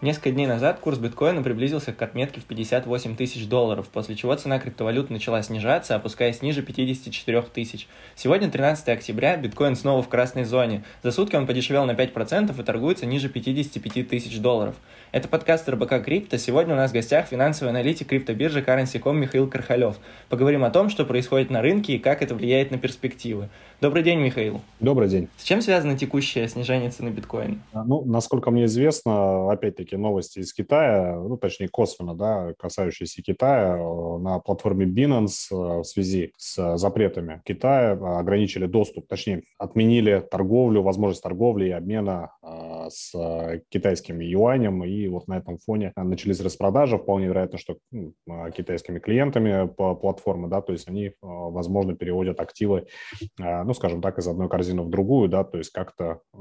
Несколько дней назад курс биткоина приблизился к отметке в 58 тысяч долларов, после чего цена криптовалют начала снижаться, опускаясь ниже 54 тысяч. Сегодня 13 октября, биткоин снова в красной зоне. За сутки он подешевел на 5% и торгуется ниже 55 тысяч долларов. Это подкаст РБК Крипто. Сегодня у нас в гостях финансовый аналитик криптобиржи Currency.com Михаил Кархалев. Поговорим о том, что происходит на рынке и как это влияет на перспективы. Добрый день, Михаил. Добрый день. С чем связано текущее снижение цены биткоина? Ну, насколько мне известно, опять-таки новости из Китая, ну, точнее, косвенно, да, касающиеся Китая, э, на платформе Binance э, в связи с запретами Китая ограничили доступ, точнее, отменили торговлю, возможность торговли и обмена э, с китайским юанем, и вот на этом фоне начались распродажи, вполне вероятно, что ну, китайскими клиентами по платформе, да, то есть они, возможно, переводят активы ну, скажем так, из одной корзины в другую, да, то есть как-то э,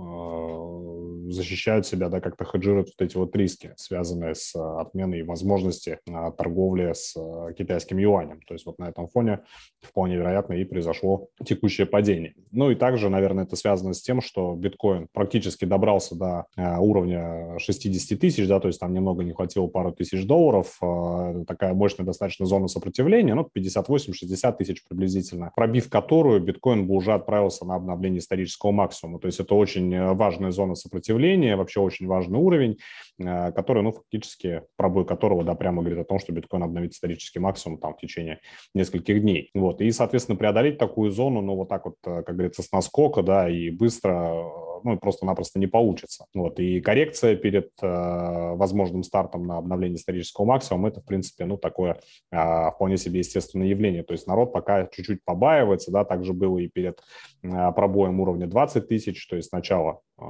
защищают себя, да, как-то хеджируют вот эти вот риски, связанные с отменой возможности э, торговли с э, китайским юанем. То есть вот на этом фоне вполне вероятно и произошло текущее падение. Ну и также, наверное, это связано с тем, что биткоин практически добрался до э, уровня 60 тысяч, да, то есть там немного не хватило пару тысяч долларов, э, такая мощная достаточно зона сопротивления, ну, 58-60 тысяч приблизительно, пробив которую биткоин бы уже отправился на обновление исторического максимума. То есть это очень э, важная зона сопротивления, вообще очень важный уровень, э, который, ну, фактически, пробой которого, да, прямо говорит о том, что биткоин обновит исторический максимум там в течение нескольких дней. Вот. И, соответственно, преодолеть такую зону, ну, вот так вот, э, как говорится, с наскока, да, и быстро ну, просто-напросто не получится. Вот. И коррекция перед э, возможным стартом на обновление исторического максимума – это, в принципе, ну, такое э, вполне себе естественное явление. То есть народ пока чуть-чуть побаивается, да, также было и перед э, пробоем уровня 20 тысяч, то есть сначала э,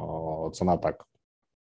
цена так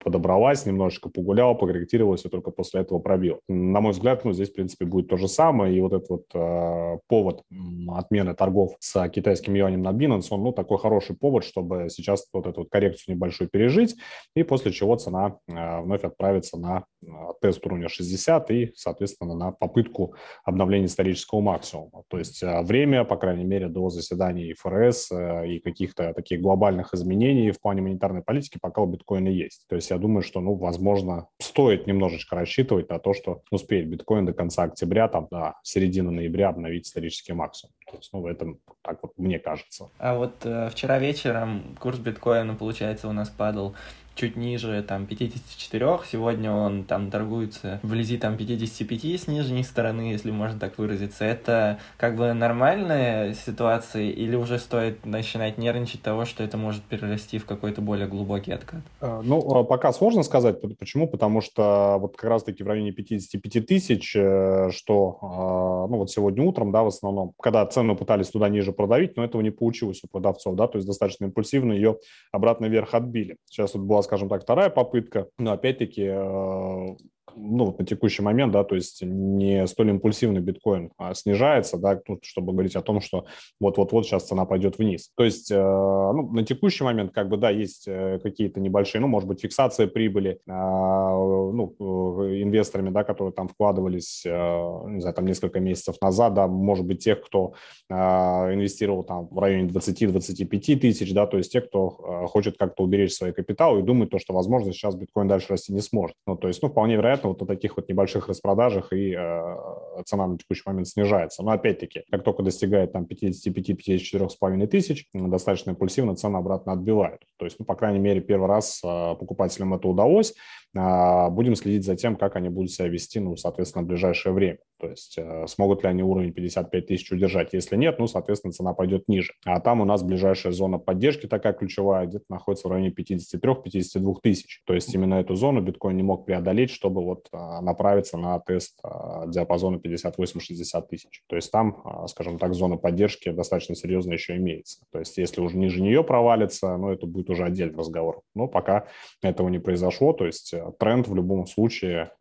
подобралась, немножечко погуляла, покорректировалась и только после этого пробил. На мой взгляд, ну, здесь, в принципе, будет то же самое. И вот этот вот э, повод отмены торгов с китайским юанем на Binance, он, ну, такой хороший повод, чтобы сейчас вот эту вот коррекцию небольшую пережить, и после чего цена э, вновь отправится на э, тест уровня 60 и, соответственно, на попытку обновления исторического максимума. То есть э, время, по крайней мере, до заседаний ФРС э, и каких-то таких глобальных изменений в плане монетарной политики пока у биткоина есть. То есть я думаю, что, ну, возможно, стоит немножечко рассчитывать на то, что успеет биткоин до конца октября, там, до середины ноября обновить исторический максимум. То есть, ну, в этом так вот мне кажется. А вот э, вчера вечером курс биткоина, получается, у нас падал чуть ниже там 54, сегодня он там торгуется вблизи там 55 с нижней стороны, если можно так выразиться. Это как бы нормальная ситуация или уже стоит начинать нервничать того, что это может перерасти в какой-то более глубокий откат? А, ну, а пока сложно сказать. Почему? Потому что вот как раз-таки в районе 55 тысяч, э, что а, ну вот сегодня утром, да, в основном, когда цену пытались туда ниже продавить, но этого не получилось у продавцов, да, то есть достаточно импульсивно ее обратно вверх отбили. Сейчас вот была скажем так, вторая попытка, но опять-таки э, ну, вот на текущий момент, да, то есть не столь импульсивный биткоин а снижается, да, чтобы говорить о том, что вот-вот-вот сейчас цена пойдет вниз. То есть, э, ну, на текущий момент, как бы, да, есть э, какие-то небольшие, ну, может быть, фиксация прибыли, э, ну, э, инвесторами, да, которые там вкладывались, э, не знаю, там несколько месяцев назад, да, может быть, тех, кто э, инвестировал там в районе 20-25 тысяч, да, то есть те, кто э, хочет как-то уберечь свой капитал и думает то, что, возможно, сейчас биткоин дальше расти не сможет. Ну, то есть, ну, вполне вероятно, вероятно, вот на таких вот небольших распродажах и э, цена на текущий момент снижается. Но опять-таки, как только достигает там 55-54,5 тысяч, достаточно импульсивно цена обратно отбивает. То есть, ну, по крайней мере, первый раз э, покупателям это удалось. Э, будем следить за тем, как они будут себя вести, ну, соответственно, в ближайшее время. То есть э, смогут ли они уровень 55 тысяч удержать? Если нет, ну, соответственно, цена пойдет ниже. А там у нас ближайшая зона поддержки такая ключевая, где-то находится в районе 53-52 тысяч. То есть именно эту зону биткоин не мог преодолеть, чтобы вот а, направиться на тест а, диапазона 58-60 тысяч. То есть там, а, скажем так, зона поддержки достаточно серьезно еще имеется. То есть если уже ниже нее провалится, ну, это будет уже отдельный разговор. Но пока этого не произошло, то есть э, тренд в любом случае,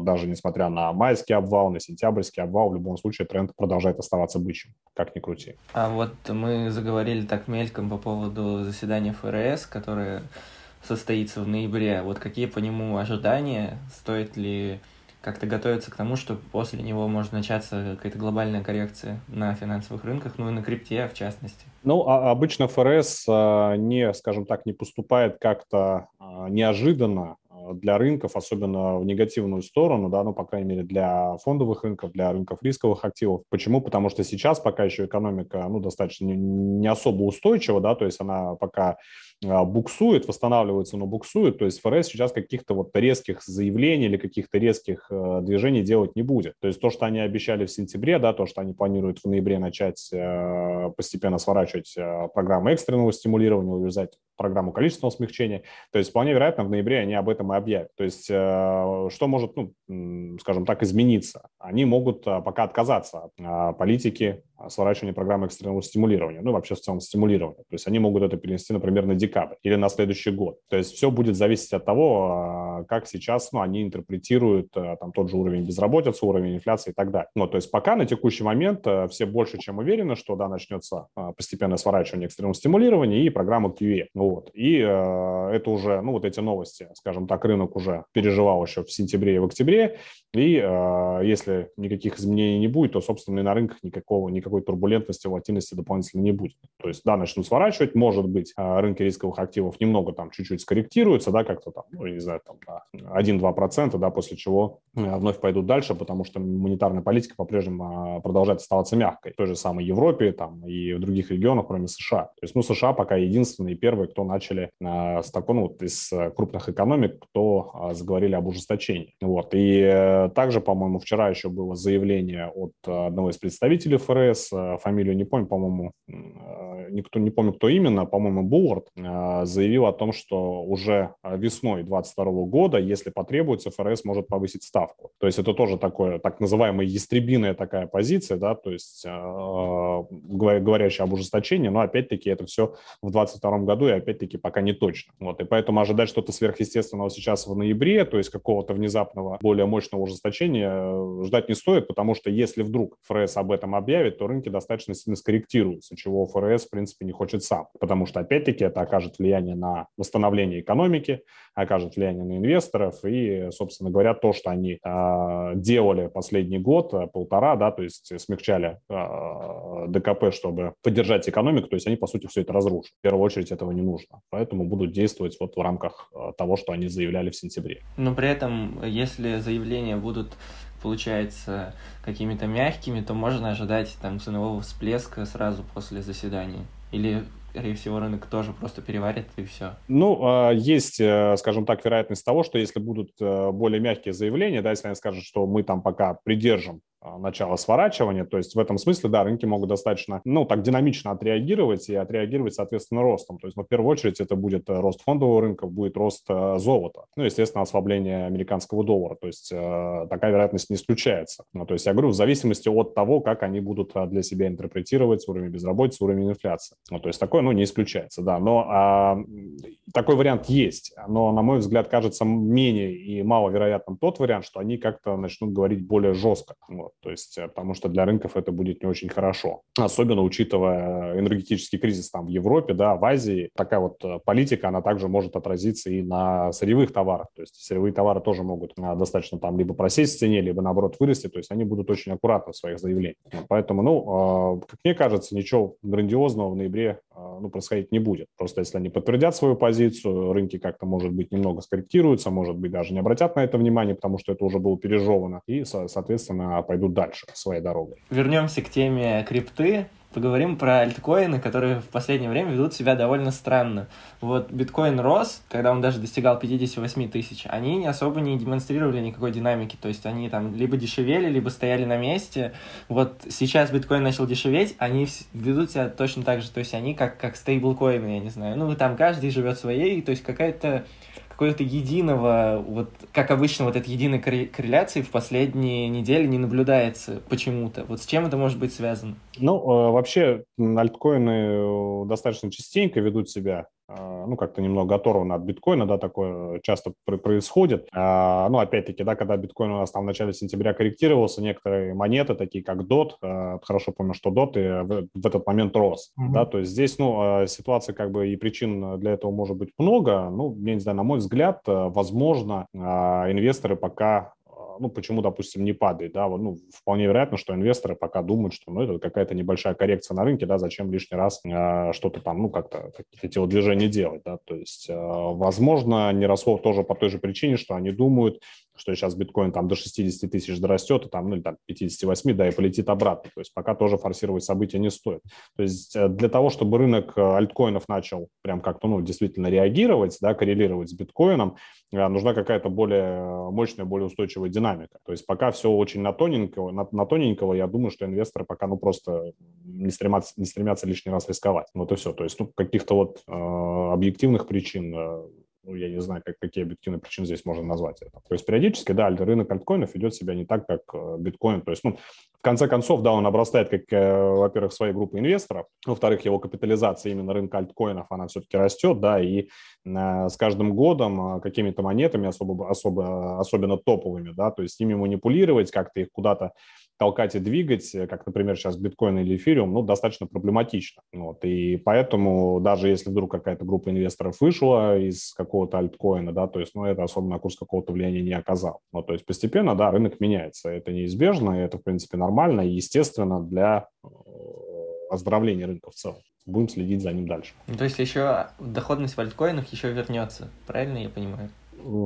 даже несмотря на майский обвал, на сентябрьский обвал, в любом случае тренд продолжает оставаться бычьим, как ни крути. А вот мы заговорили так мельком по поводу заседания ФРС, которое состоится в ноябре. Вот какие по нему ожидания? Стоит ли как-то готовиться к тому, что после него может начаться какая-то глобальная коррекция на финансовых рынках, ну и на крипте в частности? Ну, а обычно ФРС а, не, скажем так, не поступает как-то а, неожиданно для рынков, особенно в негативную сторону, да, ну, по крайней мере, для фондовых рынков, для рынков рисковых активов. Почему? Потому что сейчас пока еще экономика, ну, достаточно не особо устойчива, да, то есть она пока а, буксует, восстанавливается, но буксует, то есть ФРС сейчас каких-то вот резких заявлений или каких-то резких э, движений делать не будет. То есть то, что они обещали в сентябре, да, то, что они планируют в ноябре начать э, постепенно сворачивать э, программу экстренного стимулирования, увязать программу количественного смягчения, то есть вполне вероятно в ноябре они об этом и объявят. То есть что может, ну, скажем так, измениться? Они могут пока отказаться от политики сворачивания программы экстренного стимулирования, ну вообще в целом стимулирования. То есть они могут это перенести, например, на декабрь или на следующий год. То есть все будет зависеть от того, а, как сейчас ну, они интерпретируют а, там тот же уровень безработицы, уровень инфляции и так далее. Ну, то есть пока на текущий момент а, все больше чем уверены, что да, начнется постепенное сворачивание экстренного стимулирования и программа QE. Вот. И э, это уже, ну вот эти новости, скажем так, рынок уже переживал еще в сентябре и в октябре. И э, если никаких изменений не будет, то, собственно, и на рынках никакого, никакой турбулентности, волатильности дополнительно не будет. То есть, да, начнут сворачивать, может быть, рынки рисковых активов немного там чуть-чуть скорректируются, да, как-то там, ну, не знаю, там на 1-2%, да, после чего вновь пойдут дальше, потому что монетарная политика по-прежнему а, продолжает оставаться мягкой. В той же самой Европе там и в других регионах, кроме США. То есть, ну, США пока единственные первые, кто начали э, с такой, ну, вот из крупных экономик, кто э, заговорили об ужесточении. Вот. И э, также, по-моему, вчера еще было заявление от одного из представителей ФРС, э, фамилию не помню, по-моему, э, никто не помню, кто именно, по-моему, Буллард, Э, заявил о том, что уже э, весной 2022 года, если потребуется, ФРС может повысить ставку. То есть это тоже такое, так называемая ястребиная такая позиция, да, то есть э, говорящая об ужесточении, но опять-таки это все в 2022 году и опять-таки пока не точно. Вот, и поэтому ожидать что-то сверхъестественного сейчас в ноябре, то есть какого-то внезапного, более мощного ужесточения э, ждать не стоит, потому что если вдруг ФРС об этом объявит, то рынки достаточно сильно скорректируются, чего ФРС, в принципе, не хочет сам, потому что, опять-таки, это окажет влияние на восстановление экономики, окажет влияние на инвесторов и, собственно говоря, то, что они э, делали последний год, э, полтора, да, то есть смягчали э, ДКП, чтобы поддержать экономику, то есть они, по сути, все это разрушат. В первую очередь этого не нужно. Поэтому будут действовать вот в рамках э, того, что они заявляли в сентябре. Но при этом, если заявления будут получается какими-то мягкими, то можно ожидать там ценового всплеска сразу после заседания. Или скорее всего, рынок тоже просто переварит и все. Ну, а, есть, э, скажем так, вероятность того, что если будут э, более мягкие заявления, да, если они скажут, что мы там пока придержим начала сворачивания. То есть в этом смысле, да, рынки могут достаточно, ну, так динамично отреагировать и отреагировать, соответственно, ростом. То есть, ну, в первую очередь, это будет э, рост фондового рынка, будет рост э, золота. Ну, естественно, ослабление американского доллара. То есть э, такая вероятность не исключается. Ну, то есть я говорю, в зависимости от того, как они будут для себя интерпретировать уровень безработицы, уровень инфляции. Ну, то есть такое, ну, не исключается, да. Но а, такой вариант есть. Но, на мой взгляд, кажется менее и маловероятным тот вариант, что они как-то начнут говорить более жестко. Вот. То есть, э, потому что для рынков это будет не очень хорошо. Особенно учитывая энергетический кризис там в Европе, да, в Азии. Такая вот э, политика, она также может отразиться и на сырьевых товарах. То есть сырьевые товары тоже могут э, достаточно там либо просесть в цене, либо наоборот вырасти. То есть они будут очень аккуратны в своих заявлениях. Поэтому, ну, как мне кажется, ничего грандиозного в ноябре ну, происходить не будет. Просто если они подтвердят свою позицию, рынки как-то, может быть, немного скорректируются, может быть, даже не обратят на это внимание, потому что это уже было пережевано, и, соответственно, пойдут дальше своей дорогой. Вернемся к теме крипты поговорим про альткоины, которые в последнее время ведут себя довольно странно. Вот биткоин рос, когда он даже достигал 58 тысяч, они особо не демонстрировали никакой динамики, то есть они там либо дешевели, либо стояли на месте. Вот сейчас биткоин начал дешеветь, они ведут себя точно так же, то есть они как, как стейблкоины, я не знаю. Ну, там каждый живет своей, то есть какая-то какого-то единого, вот как обычно, вот этой единой корреляции в последние недели не наблюдается почему-то. Вот с чем это может быть связано? Ну, э, вообще, альткоины э, достаточно частенько ведут себя ну, как-то немного оторвано от биткоина, да, такое часто происходит. А, ну, опять-таки, да, когда биткоин у нас там в начале сентября корректировался, некоторые монеты, такие как DOT, а, хорошо помню, что DOT и в этот момент рос, mm-hmm. да, то есть здесь, ну, ситуация как бы и причин для этого может быть много, ну, я не знаю, на мой взгляд, возможно, инвесторы пока ну, почему, допустим, не падает, да, ну, вполне вероятно, что инвесторы пока думают, что, ну, это какая-то небольшая коррекция на рынке, да, зачем лишний раз э, что-то там, ну, как-то какие-то телодвижения делать, да, то есть, э, возможно, не росло тоже по той же причине, что они думают, что сейчас биткоин там до 60 тысяч дорастет, и там, ну, или там 58, да, и полетит обратно. То есть пока тоже форсировать события не стоит. То есть э, для того, чтобы рынок э, альткоинов начал прям как-то, ну, действительно реагировать, да, коррелировать с биткоином, э, нужна какая-то более мощная, более устойчивая динамика. То есть пока все очень на тоненького, на, на тоненького, я думаю, что инвесторы пока, ну, просто не стремятся, не стремятся лишний раз рисковать. Вот и все. То есть, ну, каких-то вот э, объективных причин ну, я не знаю, как, какие объективные причины здесь можно назвать это. То есть периодически, да, рынок альткоинов ведет себя не так, как э, биткоин. То есть, ну, в конце концов, да, он обрастает, как, э, во-первых, своей группой инвесторов, во-вторых, его капитализация именно рынка альткоинов, она все-таки растет, да, и э, с каждым годом какими-то монетами, особо, особо, особенно топовыми, да, то есть ими манипулировать, как-то их куда-то толкать и двигать, э, как, например, сейчас биткоин или эфириум, ну, достаточно проблематично. Вот, и поэтому даже если вдруг какая-то группа инвесторов вышла из какого-то альткоина, да, то есть, ну, это особо на курс какого-то влияния не оказало. Ну, то есть постепенно, да, рынок меняется. Это неизбежно, это, в принципе, нормально и естественно для э, оздоровления рынка в целом. Будем следить за ним дальше. Ну, то есть еще доходность в альткоинах еще вернется, правильно я понимаю?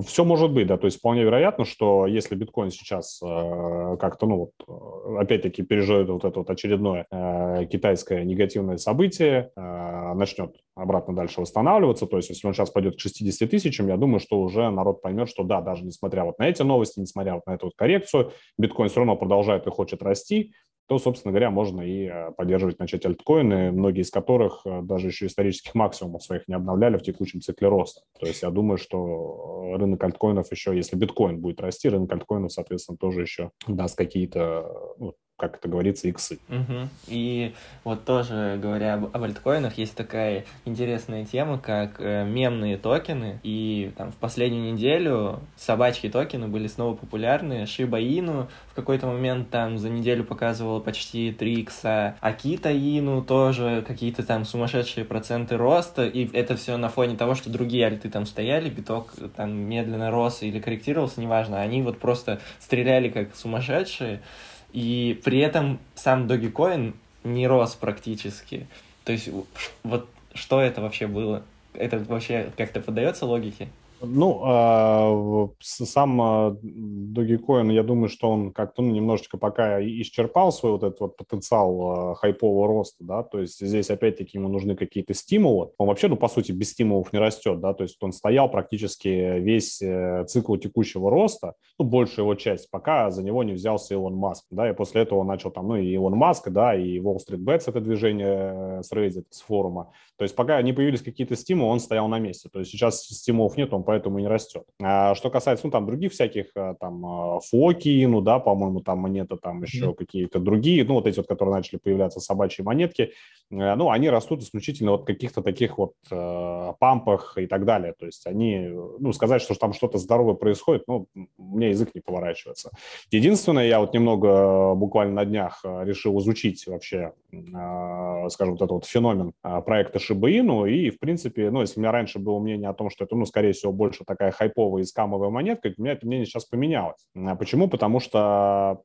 Все может быть, да, то есть вполне вероятно, что если биткоин сейчас э, как-то, ну вот, э, опять-таки переживет вот это вот очередное э, китайское негативное событие, э, начнет обратно дальше восстанавливаться, то есть если он сейчас пойдет к 60 тысячам, я думаю, что уже народ поймет, что да, даже несмотря вот на эти новости, несмотря вот на эту вот коррекцию, биткоин все равно продолжает и хочет расти, то, собственно говоря, можно и э, поддерживать начать альткоины, многие из которых э, даже еще исторических максимумов своих не обновляли в текущем цикле роста. То есть я думаю, что рынок альткоинов еще, если биткоин будет расти, рынок альткоинов, соответственно, тоже еще даст какие-то ну, как это говорится, иксы. Угу. И вот тоже говоря об, об альткоинах, есть такая интересная тема, как э, мемные токены. И там в последнюю неделю собачьи токены были снова популярны. Inu в какой-то момент там за неделю показывала почти 3 икса. Акита Ину тоже какие-то там сумасшедшие проценты роста. И это все на фоне того, что другие альты там стояли, биток там медленно рос или корректировался, неважно. Они вот просто стреляли как сумасшедшие. И при этом сам Dogecoin не рос практически. То есть вот что это вообще было? Это вообще как-то поддается логике? Ну, а, сам а, Dogecoin, я думаю, что он как-то ну, немножечко пока исчерпал свой вот этот вот потенциал а, хайпового роста, да, то есть здесь опять-таки ему нужны какие-то стимулы. Он вообще, ну, по сути, без стимулов не растет, да, то есть он стоял практически весь э, цикл текущего роста, ну, большая его часть, пока за него не взялся Илон Маск, да, и после этого он начал там, ну, и Илон Маск, да, и Wall Street Bets, это движение э, с Reddit, с форума, то есть пока не появились какие-то стимулы, он стоял на месте, то есть сейчас стимулов нет, он поэтому и не растет. А что касается, ну, там, других всяких, э, там, э, фоки, ну, да, по-моему, там монеты, там еще mm-hmm. какие-то другие, ну, вот эти вот, которые начали появляться собачьи монетки, э, ну, они растут исключительно вот каких-то таких вот э, пампах и так далее. То есть они, ну, сказать, что там что-то здоровое происходит, ну, мне язык не поворачивается. Единственное, я вот немного буквально на днях решил изучить вообще, э, скажем, вот этот вот феномен проекта Shiba Ину, и, в принципе, ну, если у меня раньше было мнение о том, что это, ну, скорее всего, больше такая хайповая и скамовая монетка, у меня это мнение сейчас поменялось. А почему? Потому что,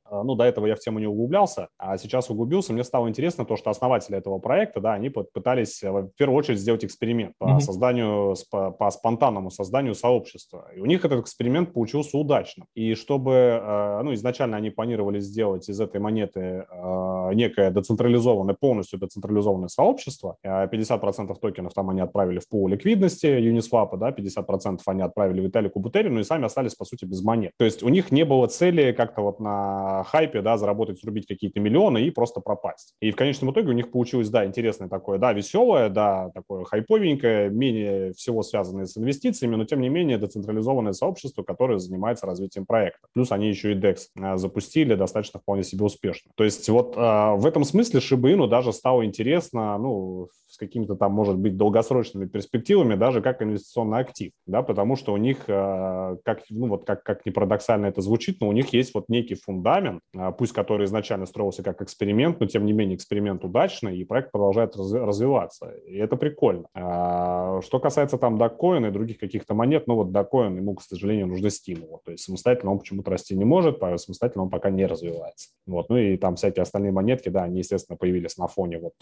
а, ну, до этого я в тему не углублялся, а сейчас углубился, мне стало интересно то, что основатели этого проекта, да, они пытались э, в первую очередь сделать эксперимент по mm-hmm. созданию, по, по спонтанному созданию сообщества. И у них этот эксперимент получился удачным. И чтобы, э, ну, изначально они планировали сделать из этой монеты э, некое децентрализованное, полностью децентрализованное сообщество. 50% токенов там они отправили в пул ликвидности Uniswap, да, 50% они отправили Виталику Бутерину и сами остались, по сути, без монет. То есть у них не было цели как-то вот на хайпе, да, заработать, срубить какие-то миллионы и просто пропасть. И в конечном итоге у них получилось, да, интересное такое, да, веселое, да, такое хайповенькое, менее всего связанное с инвестициями, но тем не менее децентрализованное сообщество, которое занимается развитием проекта. Плюс они еще и DEX э, запустили достаточно вполне себе успешно. То есть вот э, в этом смысле Шибаину даже стало интересно, ну, с какими-то там, может быть, долгосрочными перспективами, даже как инвестиционный актив, да, потому что у них, э, как, ну вот как, как ни парадоксально это звучит, но у них есть вот некий фундамент, э, пусть который изначально строился как эксперимент, но тем не менее эксперимент удачный, и проект продолжает развиваться, и это прикольно. А, что касается там докоина и других каких-то монет, ну вот докоин ему, к сожалению, нужны стимулы, то есть самостоятельно он почему-то расти не может, самостоятельно он пока не развивается. Вот, ну и там всякие остальные монетки, да, они, естественно, появились на фоне вот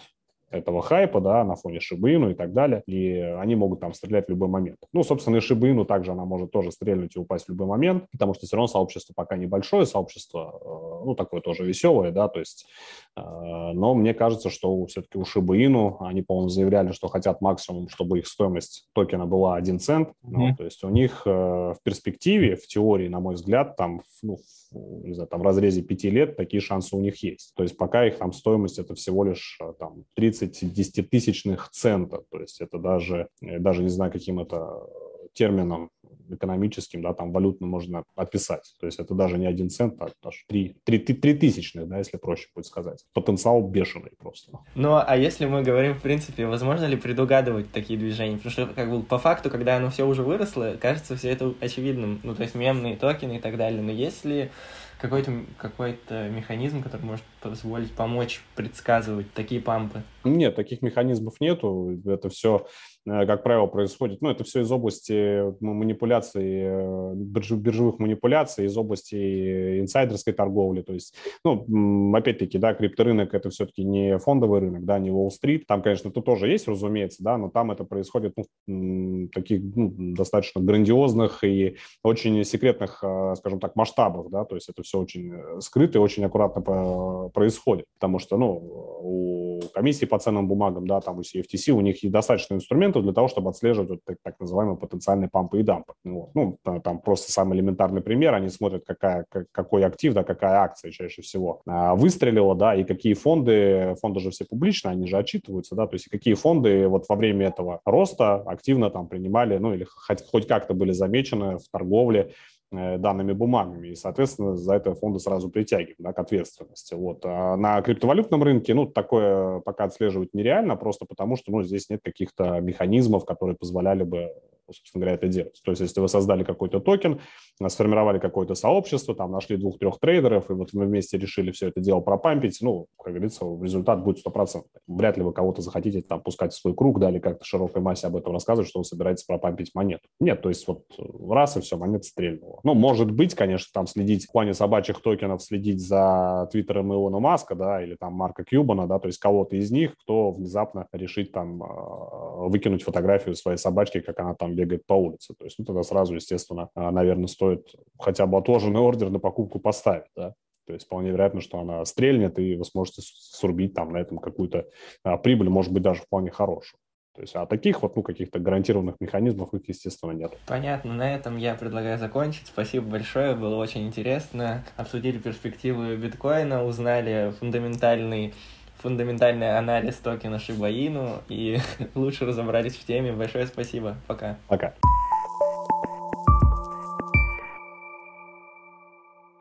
этого хайпа, да, на фоне Шибаину и так далее, и они могут там стрелять в любой момент. Ну, собственно, и Шибаину также она может тоже стрельнуть и упасть в любой момент, потому что все равно сообщество пока небольшое, сообщество, э, ну, такое тоже веселое, да, то есть, э, но мне кажется, что все-таки у Шибаину, они, по-моему, заявляли, что хотят максимум, чтобы их стоимость токена была 1 цент, mm-hmm. ну, то есть у них э, в перспективе, в теории, на мой взгляд, там, ну, не знаю, там, в разрезе 5 лет такие шансы у них есть. То есть пока их там стоимость это всего лишь там 30 30 десятитысячных цента. То есть это даже, даже не знаю, каким это термином экономическим, да, там валютно можно описать. То есть это даже не один цент, а аж три, три, три тысячных, да, если проще будет сказать. Потенциал бешеный просто. Ну, а если мы говорим, в принципе, возможно ли предугадывать такие движения? Потому что, как бы, по факту, когда оно все уже выросло, кажется все это очевидным. Ну, то есть мемные токены и так далее. Но если какой-то какой механизм, который может позволить помочь предсказывать такие пампы? Нет, таких механизмов нету. Это все как правило, происходит, ну, это все из области манипуляций, э, биржевых манипуляций, из области инсайдерской торговли. То есть, ну, опять-таки, да, крипторынок – это все-таки не фондовый рынок, да, не Уолл-стрит. Там, конечно, это тоже есть, разумеется, да, но там это происходит ну, таких ну, достаточно грандиозных и очень секретных, э, скажем так, масштабах, да, то есть это все очень скрыто и очень аккуратно происходит, потому что, ну, у комиссии по ценным бумагам, да, там у CFTC, у них есть достаточно инструментов, для того, чтобы отслеживать вот так, так называемые потенциальные пампы и дампы. Вот. Ну, там просто самый элементарный пример, они смотрят, какая, какой актив, да, какая акция чаще всего а, выстрелила, да, и какие фонды, фонды же все публичные, они же отчитываются, да, то есть какие фонды вот во время этого роста активно там принимали, ну, или хоть, хоть как-то были замечены в торговле данными бумагами, и, соответственно, за это фонды сразу притягиваем да, к ответственности. Вот. А на криптовалютном рынке ну, такое пока отслеживать нереально, просто потому что ну, здесь нет каких-то механизмов, которые позволяли бы собственно говоря, это делать. То есть, если вы создали какой-то токен, сформировали какое-то сообщество, там нашли двух-трех трейдеров, и вот мы вместе решили все это дело пропампить, ну, как говорится, результат будет стопроцентный. Вряд ли вы кого-то захотите там пускать в свой круг, да, или как-то широкой массе об этом рассказывать, что он собирается пропампить монету. Нет, то есть вот раз и все, монета стрельнула. Ну, может быть, конечно, там следить в плане собачьих токенов, следить за твиттером Илона Маска, да, или там Марка Кьюбана, да, то есть кого-то из них, кто внезапно решит там а, выкинуть фотографию своей собачки, как она там бегает по улице. То есть, ну, тогда сразу, естественно, а, наверное, стоит хотя бы отложенный ордер на покупку поставить, да. То есть вполне вероятно, что она стрельнет, и вы сможете срубить там на этом какую-то а, прибыль, может быть, даже вполне хорошую. То есть, а таких вот, ну, каких-то гарантированных механизмов их, естественно, нет. Понятно. На этом я предлагаю закончить. Спасибо большое, было очень интересно. Обсудили перспективы биткоина, узнали фундаментальный фундаментальный анализ токена Шибаину и лучше разобрались в теме. Большое спасибо. Пока. Пока.